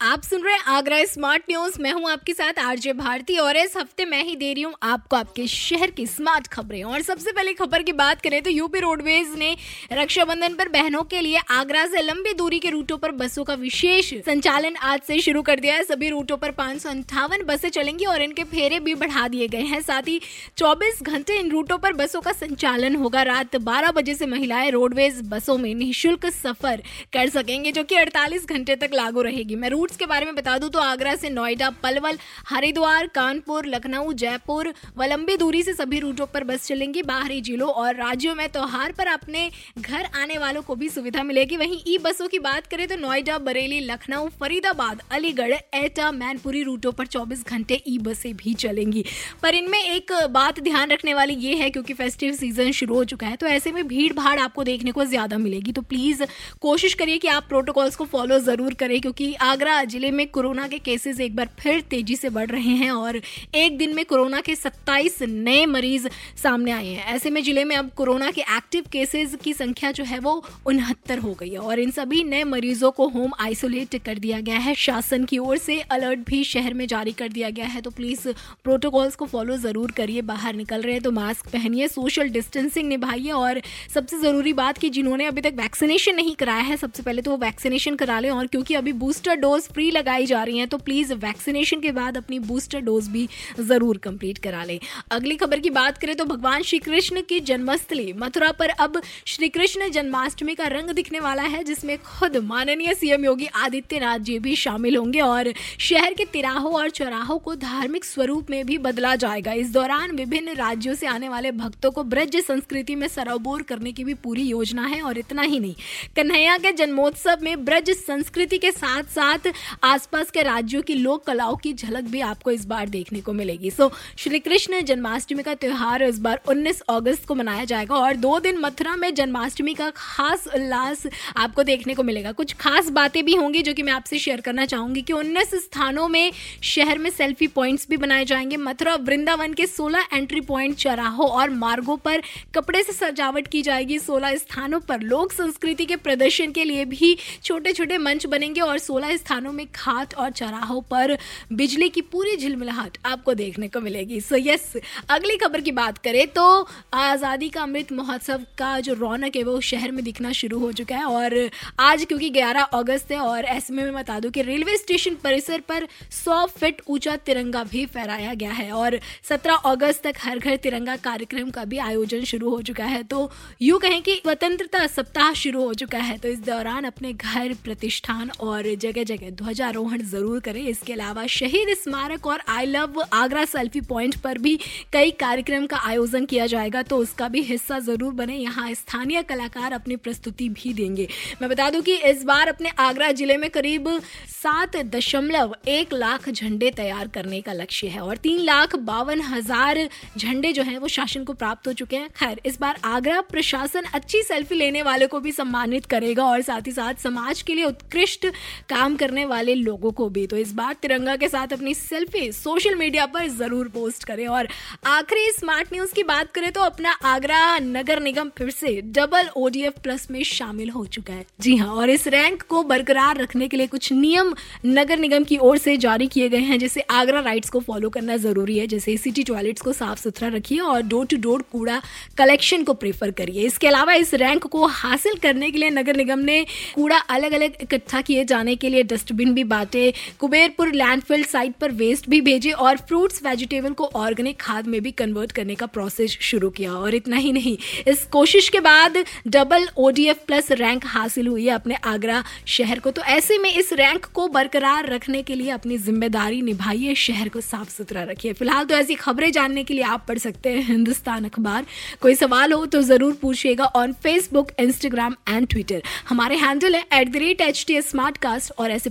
आप सुन रहे हैं आगरा स्मार्ट न्यूज़। मैं हूँ आपके साथ आरजे भारती और इस हफ़्ते मैं ही दे रही हूँ आपको आपके शहर की स्मार्ट खबरें। और सबसे पहले खबर की बात करें तो यूपी रोडवेज़ ने रक्षाबंधन पर बहनों के लिए आगरा से लंबी दूरी के रूटों पर बसों का विशेष संचालन आज से शुरू कर दिया है। सभी रूटों पर पाँच बसें चलेंगी और इनके फेरे भी बढ़ा दिए गए हैं। साथ ही चौबीस घंटे इन रूटों पर बसों का संचालन होगा। रात बारह बजे से महिलाएँ रोडवेज़ बसों में निःशुल्क सफ़र कर सकेंगे, जो की अड़तालीस घंटे तक लागू रहेगी। मैं रूट के बारे में बता दूँ तो आगरा से नोएडा, पलवल, हरिद्वार, कानपुर, लखनऊ, जयपुर व लंबी दूरी से सभी रूटों पर बस चलेंगी बाहरी जिलों और राज्यों में त्योहार पर अपने घर आने वालों को भी सुविधा मिलेगी। वहीं ई बसों की बात करें तो नोएडा, बरेली, लखनऊ, फरीदाबाद, अलीगढ़, एटा, मैनपुरी रूटों पर 24 घंटे ई बसें भी चलेंगी। पर इनमें एक बात ध्यान रखने वाली ये है, क्योंकि फेस्टिव सीज़न शुरू हो चुका है तो ऐसे में भीड़ भाड़ आपको देखने को ज़्यादा मिलेगी। तो प्लीज़ कोशिश करिए कि आप प्रोटोकॉल्स को फॉलो ज़रूर करें, क्योंकि आगरा ज़िले में कोरोना के केसेस एक बार फिर तेज़ी से बढ़ रहे हैं और एक दिन में कोरोना के 27 नए मरीज़ सामने आए हैं। ऐसे में ज़िले में अब कोरोना के एक्टिव केसेस की संख्या जो है वो उनहत्तर हो गई है और इन सभी नए मरीजों को होम आइसोलेट कर दिया गया है। शासन की ओर से अलर्ट भी शहर में जारी कर दिया गया है तो प्लीज़ प्रोटोकॉल्स को फॉलो ज़रूर करिए। बाहर निकल रहे हैं तो मास्क पहनिए, सोशल डिस्टेंसिंग निभाइए और सबसे ज़रूरी बात कि जिन्होंने अभी तक वैक्सीनेशन नहीं कराया है, सबसे पहले तो वो वैक्सीनेशन करा लें और क्योंकि अभी बूस्टर डोज फ्री लगाई जा रही हैं तो प्लीज़ वैक्सीनेशन के बाद अपनी बूस्टर डोज भी ज़रूर कंप्लीट करा लें। अगली खबर की बात करें तो भगवान श्री कृष्ण की जन्मस्थली, मथुरा पर अब श्री कृष्ण जन्माष्टमी का रंग दिखने वाला है, जिसमें खुद माननीय सीएम योगी आदित्यनाथ जी भी शामिल होंगे और शहर के तिराहों और चौराहों को धार्मिक स्वरूप में भी बदला जाएगा। इस दौरान विभिन्न राज्यों से आने वाले भक्तों को ब्रज संस्कृति में सरोबोर करने की भी पूरी योजना है, और इतना ही नहीं, कन्हैया के जन्मोत्सव में ब्रज संस्कृति के साथ साथ आसपास के राज्यों की लोक कलाओं की झलक भी आपको इस बार देखने को मिलेगी। सो श्री कृष्ण जन्माष्टमी का त्यौहार इस बार 19 अगस्त को मनाया जाएगा और दो दिन मथुरा में जन्माष्टमी का खास उल्लास आपको देखने को मिलेगा। कुछ खास बातें भी होंगी जो कि मैं आपसे शेयर करना चाहूँगी कि उन्नीस स्थानों में शहर में सेल्फी पॉइंट्स भी बनाए जाएँगे। मथुरा, वृंदावन के सोलह एंट्री पॉइंट चौराहों और मार्गों पर कपड़े से सजावट की जाएगी। सोलह स्थानों पर लोक संस्कृति के प्रदर्शन के लिए भी छोटे छोटे मंच बनेंगे और सोलह स्थानों में खास घाट और चौराहों पर बिजली की पूरी झिलमिलाहट आपको देखने को मिलेगी। सो so यस yes, अगली खबर की बात करें तो आज़ादी का अमृत महोत्सव का जो रौनक है वो शहर में दिखना शुरू हो चुका है और आज क्योंकि 11 अगस्त है और ऐसे में मैं बता दूँ कि रेलवे स्टेशन परिसर पर 100 फीट ऊँचा तिरंगा भी फहराया गया है और 17 अगस्त तक हर घर तिरंगा कार्यक्रम का भी आयोजन शुरू हो चुका है। तो यूँ कहें कि स्वतंत्रता सप्ताह शुरू हो चुका है तो इस दौरान अपने घर प्रतिष्ठान और जगह जगह ध्वजारोहण ज़रूर करें। इसके अलावा शहीद स्मारक और I love Agra selfie point पर भी कई कार्यक्रम का आयोजन किया जाएगा तो उसका भी हिस्सा ज़रूर बने। यहाँ स्थानीय कलाकार अपनी प्रस्तुति भी देंगे। मैं बता दूँ कि इस बार अपने आगरा ज़िले में करीब सात दशमलव एक लाख झंडे तैयार करने का लक्ष्य है और तीन लाख बावन हज़ार झंडे जो हैं वो शासन को प्राप्त हो चुके हैं। खैर, इस बार आगरा प्रशासन अच्छी सेल्फी लेने वाले को भी सम्मानित करेगा और साथ ही साथ समाज के लिए उत्कृष्ट काम करने वाले लोगों लोगों को भी। तो इस बार तिरंगा के साथ अपनी सेल्फी सोशल मीडिया पर ज़रूर पोस्ट करें। और आखिरी स्मार्ट न्यूज़ की बात करें तो अपना आगरा नगर निगम फिर से डबल ओडीएफ प्लस में शामिल हो चुका है। जी हाँ और इस रैंक को बरकरार रखने के लिए कुछ नियम नगर निगम की ओर से जारी किए गए हैं, जैसे आगरा राइट्स को फॉलो करना ज़रूरी है। जैसे सिटी टॉयलेट्स को साफ़ सुथरा रखिए और डोर टू डोर कूड़ा कलेक्शन को प्रेफर करिए। इसके अलावा इस रैंक को हासिल करने के लिए नगर निगम ने कूड़ा अलग अलग इकट्ठा किए जाने के लिए डस्टबिन भी बांटे, कुबेरपुर लैंडफिल साइट पर वेस्ट भी भेजे और फ्रूट्स वेजिटेबल को ऑर्गेनिक खाद में भी कन्वर्ट करने का प्रोसेस शुरू किया। और इतना ही नहीं, इस कोशिश के बाद डबल ओडीएफ प्लस रैंक हासिल हुई है अपने आगरा शहर को। तो ऐसे में इस रैंक को बरकरार रखने के लिए अपनी ज़िम्मेदारी निभाइए, शहर को साफ़ सुथरा रखिए। फ़िलहाल तो ऐसी खबरें जानने के लिए आप पढ़ सकते हैं हिंदुस्तान अखबार। कोई सवाल हो तो ज़रूर पूछिएगा on Facebook Instagram and Twitter हमारे हैंडल है at the rate H T और ऐसे